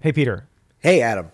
Hey, Peter. Hey, Adam.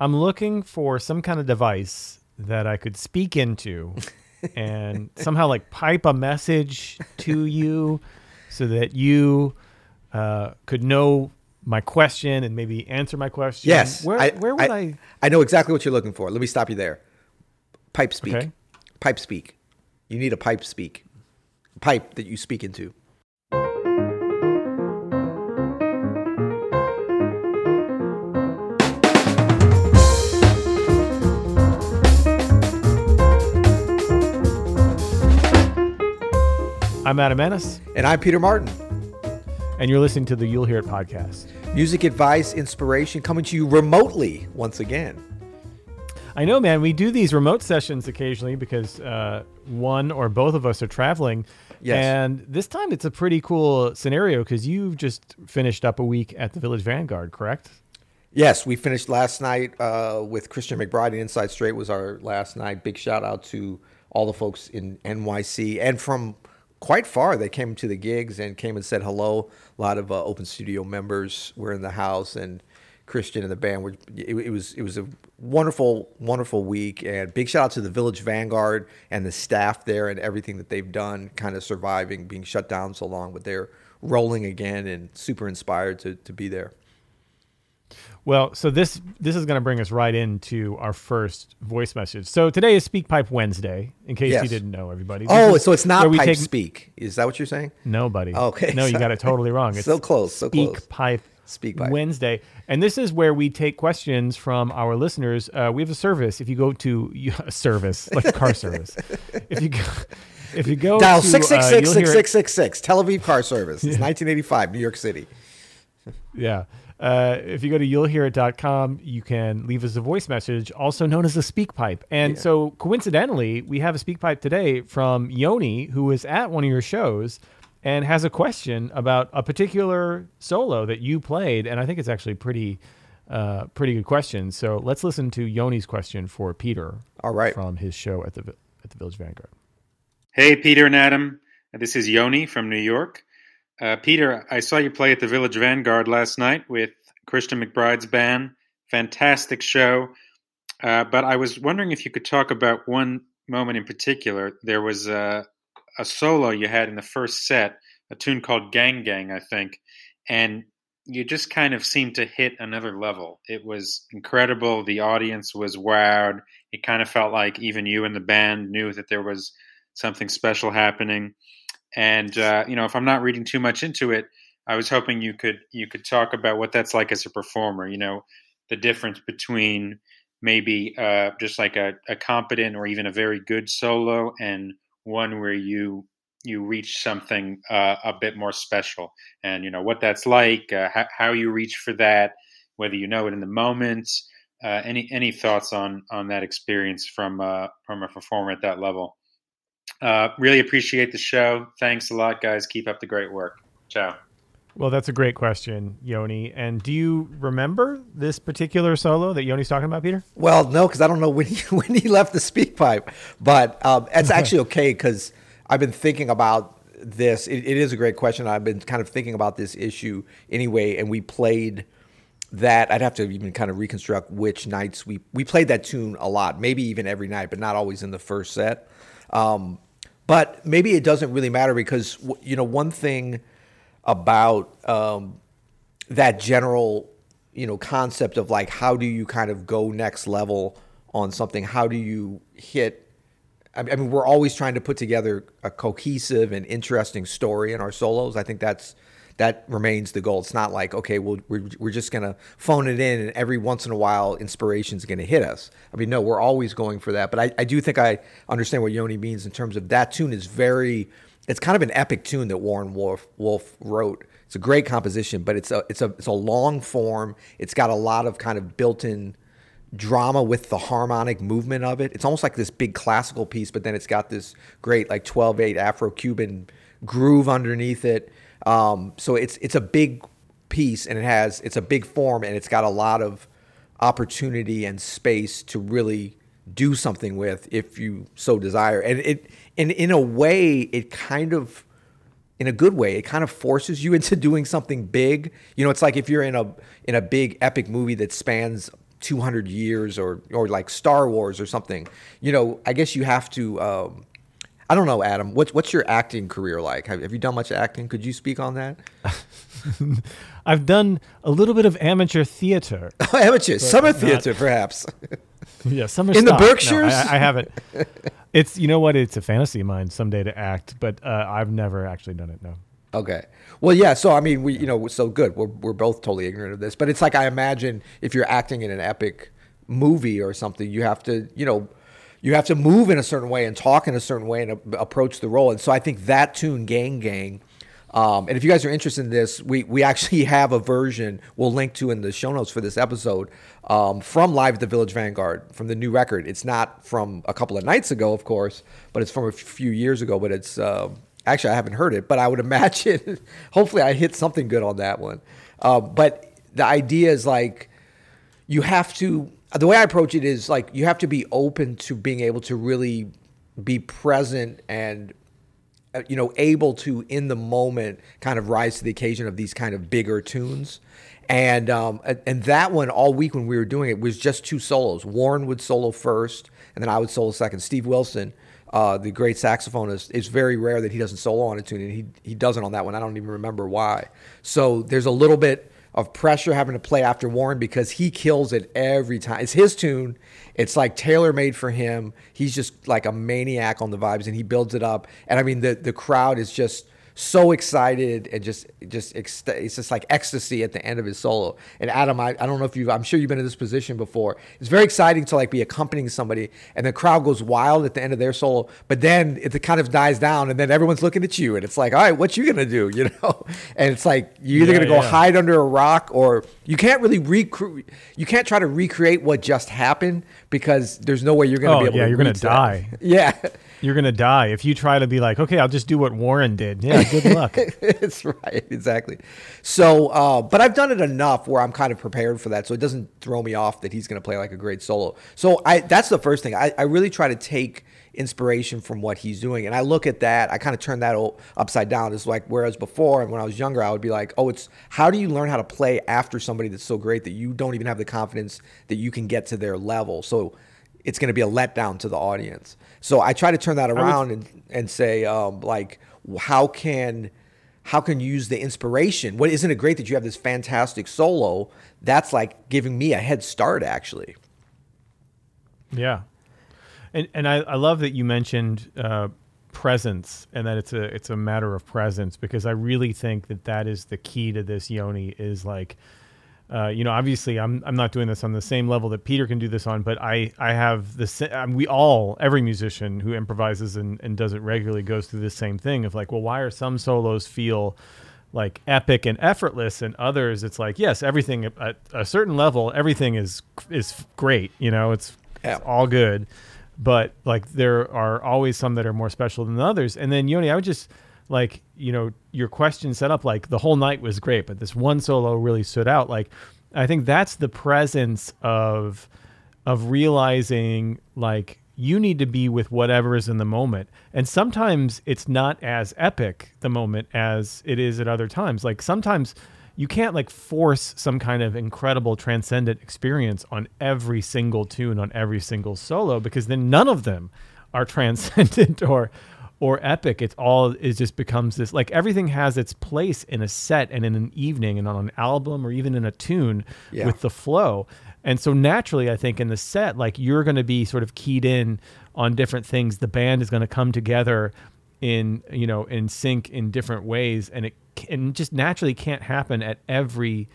I'm looking for some kind of device that I could speak into and somehow like pipe a message to you so that you uh, could know my question and maybe answer my question. Yes. Where, I, where would I, I? know exactly what you're looking for. Let me stop you there. Pipe speak. Okay. Pipe speak. You need a pipe speak. Pipe that you speak into. I'm Adam Maness, And I'm Peter Martin. and you're listening to the You'll Hear It podcast. Music advice, inspiration coming to you remotely once again. I know, man. We do these remote sessions occasionally because uh, one or both of us are traveling. Yes. And this time it's a pretty cool scenario because you've just finished up a week at the Village Vanguard, correct? Yes, we finished last night uh, with Christian McBride and Inside Straight was our last night. Big shout out to all the folks in NYC and from quite far. They came to the gigs and came and said hello. A lot of uh, Open Studio members were in the house, and Christian and the band were. It, it was it was a wonderful wonderful week. And big shout out to the Village Vanguard and the staff there and everything that they've done, kind of surviving being shut down so long, but they're rolling again and super inspired to to be there. Well, so this this is going to bring us right into our first voice message. So today is Speak Pipe Wednesday. In case you didn't know, everybody. This Oh, so it's not pipe take- speak. Is that what you're saying? Nobody. Okay, No, you got it totally wrong. It's So close, so Speak close. Pipe. Speak Pipe. Wednesday, and this is where we take questions from our listeners. Uh, we have a service. If you go to a service like car service, if you go, if you go Dial to, six six uh, six six six six six. Tel Aviv Car Service. It's 1985, New York City. Yeah. Uh, if you go to you'llhearit.com, you can leave us a voice message, also known as a speak pipe. And so, coincidentally, we have a speak pipe today from Yoni, who was at one of your shows and has a question about a particular solo that you played. And I think it's actually pretty, uh, pretty good question. So let's listen to Yoni's question for Peter. All right. From his show at the at the Village Vanguard. Hey, Peter and Adam. This is Yoni from New York. Uh, Peter, I saw you play at the Village Vanguard last night with Christian McBride's band. Fantastic show. Uh, but I was wondering if you could talk about one moment in particular. There was a, a solo you had in the first set, a tune called Gang Gang, I think. And you just kind of seemed to hit another level. It was incredible. The audience was wowed. It kind of felt like even you and the band knew that there was something special happening. And uh, you know, if I'm not reading too much into it, I was hoping you could you could talk about what that's like as a performer. You know, the difference between maybe uh, just like a, a competent or even a very good solo and one where you you reach something uh, a bit more special, and you know what that's like, uh, how, how you reach for that, whether you know it in the moment. Uh, any any thoughts on on that experience from uh, from a performer at that level? Uh, really appreciate the show. Thanks a lot, guys. Keep up the great work. Ciao. Well, that's a great question, Yoni. And do you remember this particular solo that Yoni's talking about, Peter? Well, no, because I don't know when he when he left the speak pipe, but um, it's actually okay because I've been thinking about this. It, it is a great question. I've been kind of thinking about this issue anyway, and we played that. I'd have to even kind of reconstruct which nights we we played that tune a lot, maybe even every night, but not always in the first set. Um, but maybe it doesn't really matter because you know one thing about um, that general you know concept of like how do you kind of go next level on something how do you hit I mean, we're always trying to put together a cohesive and interesting story in our solos. I think that's that remains the goal. It's not like okay, well, we're, we're just gonna phone it in, and every once in a while, inspiration's gonna hit us. I mean, no, we're always going for that. But I, I do think I understand what Yoni means in terms of that tune is very. It's kind of an epic tune that Warren Wolf Wolf wrote. It's a great composition, but it's a it's a it's a long form. It's got a lot of kind of built-in drama with the harmonic movement of it. It's almost like this big classical piece, but then it's got this great like 12/8 Afro-Cuban groove underneath it. Um, so it's it's a big piece and it has it's a big form and it's got a lot of opportunity and space to really do something with if you so desire. And it and in a way it kind of in a good way. It kind of forces you into doing something big. You know, it's like if you're in a in a big epic movie that spans 200 years or or like Star Wars or something. You know, I guess you have to. Um, I don't know, Adam. What's what's your acting career like? Have, have you done much acting? Could you speak on that? I've done a little bit of amateur theater. amateur, summer theater, perhaps. yeah, summer in stock. the Berkshires. No, I, I, haven't. It's you know what? It's a fantasy of mine someday to act, but uh, I've never actually done it. No. Okay. Well, yeah. So I mean, we you know, so good. We're we're both totally ignorant of this, but it's like I imagine if you're acting in an epic movie or something, you have to you know. You have to move in a certain way and talk in a certain way and a- approach the role. And so I think that tune, Gang Gang, um, and if you guys are interested in this, we, we actually have a version we'll link to in the show notes for this episode um, from Live at the Village Vanguard from the new record. It's not from a couple of nights ago, of course, but it's from a few years ago. But it's uh, actually, I haven't heard it, but I would imagine, hopefully, I hit something good on that one. Uh, but the idea is like, you have to, the way I approach it is like, you have to be open to being able to really be present and uh, you know, able to in the moment kind of rise to the occasion of these kind of bigger tunes. And um, and that one all week when we were doing it was just two solos. Warren would solo first, and then I would solo second. Steve Wilson, uh, the great saxophonist, it's very rare that he doesn't solo on a tune, and he he doesn't on that one. I don't even remember why. So there's a little bit of pressure having to play after Warren because he kills it every time. It's his tune. It's like tailor made for him. He's just like a maniac on the vibes and he builds it up. And I mean the the crowd is just so excited and just just it's just like ecstasy at the end of his solo. And Adam, I, I don't know if you I'm sure you've been in this position before. It's very exciting to like be accompanying somebody and the crowd goes wild at the end of their solo, but then it kind of dies down and then everyone's looking at you and it's like, all right, what you gonna do? You know? And it's like you're either Yeah, gonna go yeah. hide under a rock or you can't really recreate you can't try to recreate what just happened because there's no way you're gonna Oh, be able to yeah, to you're gonna reach that. die. Yeah. You're gonna die if you try to be like, okay, I'll just do what Warren did. Yeah, good luck. it's right, exactly. So, uh, but I've done it enough where I'm kind of prepared for that, so it doesn't throw me off that he's to play like a great solo. So, I that's the first thing. I, I really try to take inspiration from what he's doing, and I look at that. I kind of turn that upside down. It's like whereas before, when I was younger, I would be like, oh, it's how do you learn how to play after somebody that's so great that you don't even have the confidence that you can get to their level. So. It's going to be a letdown to the audience. So I try to turn that around and, and say, um, like, how can how can you use the inspiration? What isn't it great that you have this fantastic solo? That's like giving me a head start, actually. Yeah, and and I, I love that you mentioned uh, presence and that it's a it's a matter of presence because I really think that that is the key to this Yoni is like. Uh, you know, obviously, I'm I'm not doing this on the same level that Peter can do this on, but I I have the um, we all every musician who improvises and, and does it regularly goes through the same thing of like, well, why are some solos feel like epic and effortless, and others it's like, yes, everything at a certain level, everything is is great, you know, it's, Yeah. it's all good, but like there are always some that are more special than others, and then Yoni, I would just like you know your question set up like the whole night was great but this one solo really stood out. Like i think that's the presence of of realizing like you need to be with whatever is in the moment. And sometimes it's not as epic the moment as it is at other times. Like sometimes you can't like force some kind of incredible transcendent experience on every single tune on every single solo because then none of them are transcendent or or epic it's all it just becomes this like everything has its place in a set and in an evening and on an album or even in a tune Yeah. with the flow. And so naturally i think in the set like you're going to be sort of keyed in on different things. The band is going to come together in you know in sync in different ways and it can just naturally can't happen at every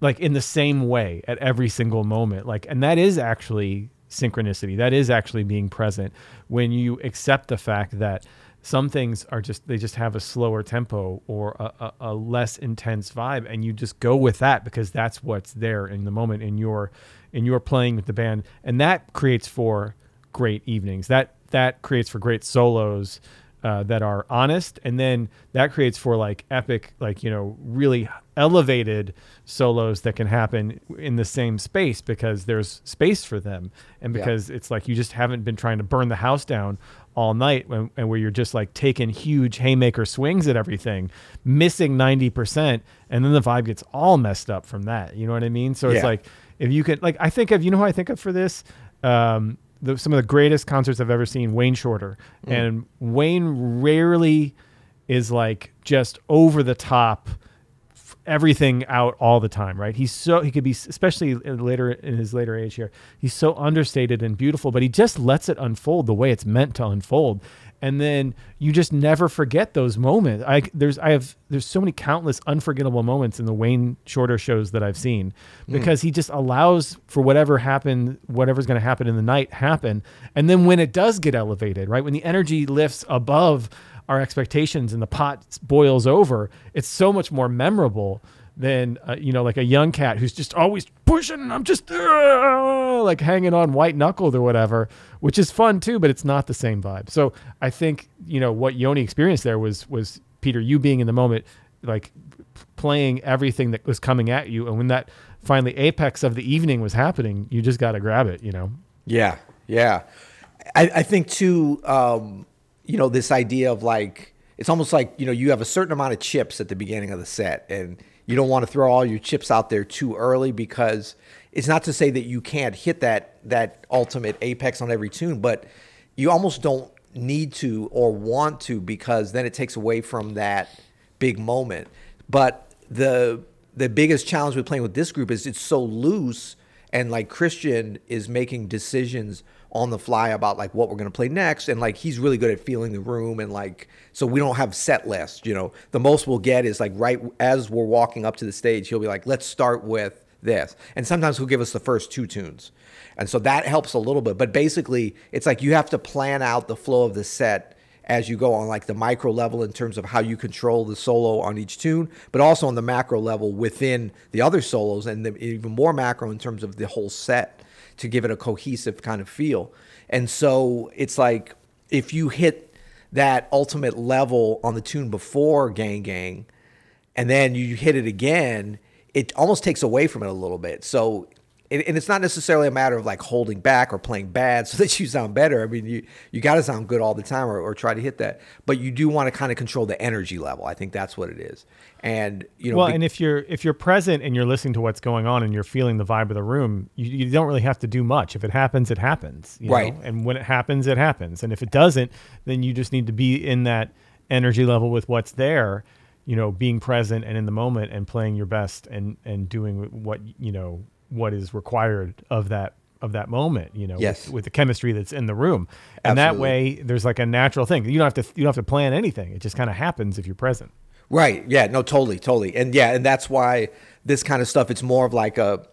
like in the same way at every single moment. Like and that is actually synchronicity. That is actually being present when you accept the fact that some things are just they just have a slower tempo or a, a, a less intense vibe and you just go with that because that's what's there in the moment in your in your playing with the band. And that creates for great evenings. That that creates for great solos uh, that are honest, and then that creates for like epic, like you know, really elevated solos that can happen in the same space because there's space for them, and because yeah. it's like you just haven't been trying to burn the house down all night, when, and where you're just like taking huge haymaker swings at everything, missing ninety percent, and then the vibe gets all messed up from that. You know what I mean? So yeah. it's like if you could, like, I think of you know who I think of for this. Um, the, some of the greatest concerts I've ever seen, Wayne Shorter. Mm. And Wayne rarely is like just over the top everything out all the time, right? He's so he could be especially later in his later age here. He's so understated and beautiful, but he just lets it unfold the way it's meant to unfold and then you just never forget those moments. I there's I have there's so many countless unforgettable moments in the Wayne Shorter shows that I've seen hmm. because mm. he just allows for whatever happened, whatever's going to happen in the night happen, and then when it does get elevated, right when the energy lifts above our expectations and the pot boils over, it's so much more memorable than uh, you know like a young cat who's just always pushing i'm just uh, like hanging on white knuckled or whatever which is fun too but it's not the same vibe. So i think you know what yoni experienced there was was peter you being in the moment like playing everything that was coming at you. And when that finally apex of the evening was happening you just got to grab it you know? Yeah yeah. I, I think too um, you know this idea of like it's almost like you know you have a certain amount of chips at the beginning of the set and you don't want to throw all your chips out there too early because it's not to say that you can't hit that that ultimate apex on every tune, but you almost don't need to or want to because then it takes away from that big moment. But the the biggest challenge with playing with this group is it's so loose and like Christian is making decisions on the fly about like what we're going to play next and like he's really good at feeling the room and like so we don't have set lists you know? The most we'll get is like right as we're walking up to the stage he'll be like let's start with this. And sometimes he'll give us the first two tunes. And so that helps a little bit but basically it's like you have to plan out the flow of the set as you go on like the micro level in terms of how you control the solo on each tune but also on the macro level within the other solos and the, even more macro in terms of the whole set to give it a cohesive kind of feel. And so it's like if you hit that ultimate level on the tune before Gang Gang and then you hit it again, it almost takes away from it a little bit. So and, it's not necessarily a matter of like holding back or playing bad so that you sound better. I mean, you you got to sound good all the time or, or try to hit that, but you do want to kind of control the energy level. I think that's what it is. And you know, well, be- and if you're if you're present and you're listening to what's going on and you're feeling the vibe of the room, you, you don't really have to do much. If it happens, it happens. right. Know? And when it happens, it happens. And if it doesn't, then you just need to be in that energy level with what's there you know being present and in the moment and playing your best and and doing what you know what is required of that of that moment, you know, yes. with, with, the chemistry that's in the room. And Absolutely. that way there's like a natural thing. You don't have to you don't have to plan anything. It just kind of happens if you're present. Right. Yeah, no totally, totally. And yeah, and that's why this kind of stuff it's more of like a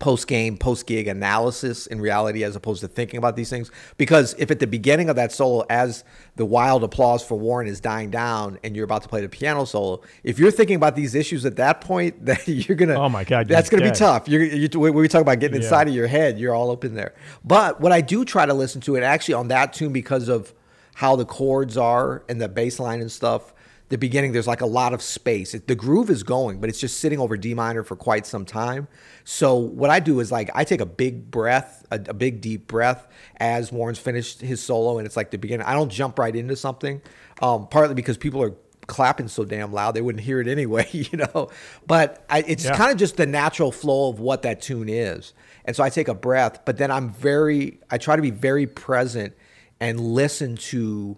post game, post gig analysis in reality as opposed to thinking about these things. Because if at the beginning of that solo, as the wild applause for Warren is dying down and you're about to play the piano solo, if you're thinking about these issues at that point, that you're gonna oh my god, that's gonna dead. be tough. You're, you when we talk about getting yeah. inside of your head, you're all up in there. But what I do try to listen to, and actually on that tune because of how the chords are and the bass line and stuff the beginning there's like a lot of space. It, the groove is going but it's just sitting over d minor for quite some time. So what i do is like i take a big breath a, a, big deep breath as warren's finished his solo and it's like the beginning. I don't jump right into something um, partly because people are clapping so damn loud they wouldn't hear it anyway you know? But I, it's yeah. kind of just the natural flow of what that tune is. And so i take a breath but then i'm very i try to be very present and listen to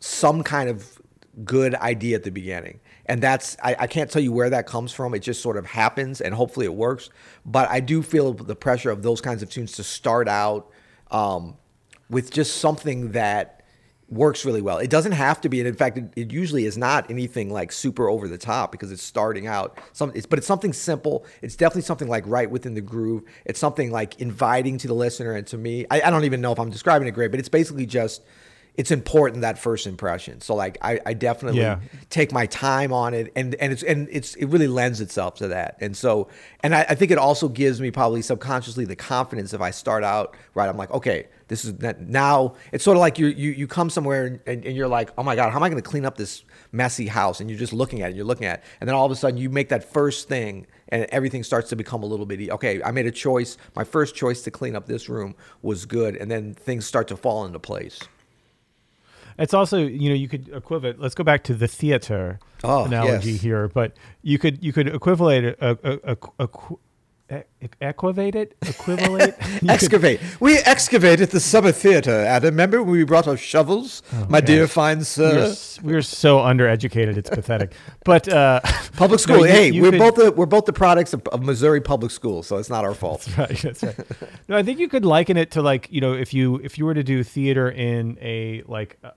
some kind of good idea at the beginning. And that's, I, I, can't tell you where that comes from. It just sort of happens and hopefully it works. But I do feel the pressure of those kinds of tunes to start out um, with just something that works really well. It doesn't have to be, and in fact, it, it, usually is not anything like super over the top because it's starting out. Some, it's, but it's something simple. It's definitely something like right within the groove. It's something like inviting to the listener and to me. I, I don't even know if I'm describing it great, but it's basically just it's important that first impression. So like I, I definitely Yeah. take my time on it and and it's and it's it really lends itself to that. And so and I, I think it also gives me probably subconsciously the confidence if I start out right. I'm like, okay, this is that now it's sort of like you you you come somewhere and, and you're like, oh my God, how am I gonna clean up this messy house? And you're just looking at it, you're looking at it, and then all of a sudden you make that first thing and everything starts to become a little bit okay i made a choice my first choice to clean up this room was good and then things start to fall into place It's also, you know, you could equivalent. Let's go back to the theater Oh, analogy yes. here, but you could you could equivalate it, a, a, a, a, equivate it, equivalate. You could- excavate we excavated the summer theater adam remember when we brought our shovels my dear gosh. fine we are, sir we are so undereducated. It's pathetic. But uh, public no, school you- hey you we're could- both the we're both the products of, of missouri public school so it's not our fault right that's right no i think you could liken it to like you know if you if you were to do theater in a like uh,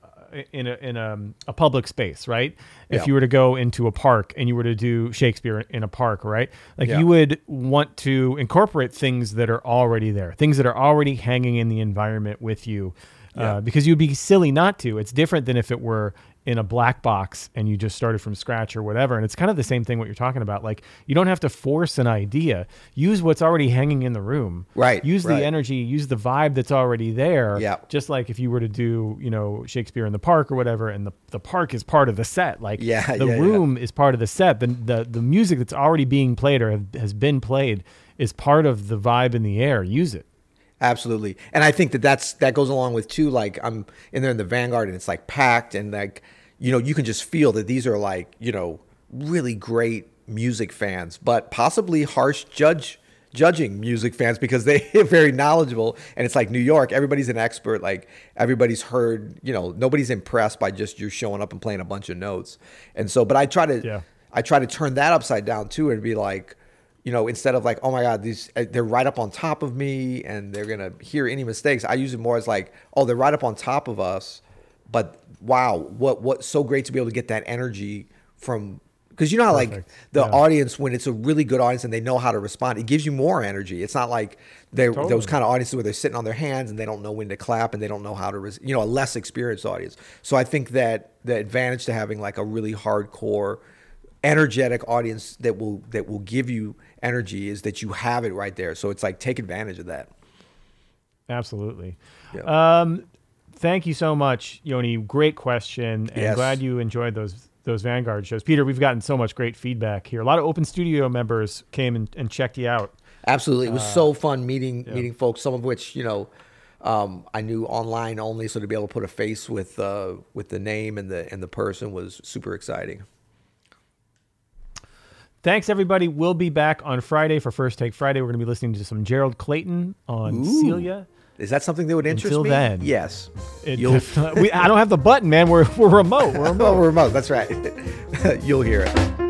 in a in a, a public space right if Yeah. you were to go into a park and you were to do shakespeare in a park right like Yeah. you would want to incorporate things that are already there things that are already hanging in the environment with you Yeah. uh, because you'd be silly not to it's different than if it were in a black box and you just started from scratch or whatever. And it's kind of the same thing what you're talking about. Like you don't have to force an idea. Use what's already hanging in the room. Right, use right. the energy use the vibe that's already there. Yeah. just like if you were to do you know shakespeare in the park or whatever and the, the park is part of the set. Like Yeah, the yeah, yeah. room is part of the set. The, the the music that's already being played or have, has been played is part of the vibe in the air. Use it Absolutely, and I think that that's that goes along with too. Like I'm in there in the Vanguard, and it's like packed, and like you know you can just feel that these are like you know really great music fans, but possibly harsh judge judging music fans because they are very knowledgeable, and it's like New York. Everybody's an expert. Like everybody's heard. You know, nobody's impressed by just you showing up and playing a bunch of notes. And so, but I try to Yeah. I try to turn that upside down too, and be like you know, instead of like, oh my God, these uh, they're right up on top of me and they're gonna hear any mistakes. I use it more as like, oh, they're right up on top of us, but wow, what what so great to be able to get that energy from because you know how like the Yeah. audience when it's a really good audience and they know how to respond, it gives you more energy. It's not like they're Totally. those kind of audiences where they're sitting on their hands and they don't know when to clap and they don't know how to, res- you know, a less experienced audience. So I think that the advantage to having like a really hardcore energetic audience that will that will give you energy is that you have it right there. So it's like take advantage of that. Absolutely. Yeah. Um, thank you so much, Yoni. Great question, and Yes. glad you enjoyed those those Vanguard shows. Peter, we've gotten so much great feedback here. A lot of Open Studio members came and, and checked you out. Absolutely, it was Uh, so fun meeting meeting folks. Some of which you know um, I knew online only, so to be able to put a face with uh, with the name and the and the person was super exciting. Thanks, everybody. We'll be back on Friday for First Take Friday. We're going to be listening to some Gerald Clayton on Ooh. Celia. Is that something that would interest Until me? then. yes. It You'll- we, I don't have the button, man. We're, we're remote. We're oh, remote. Oh, remote. That's right. You'll hear it.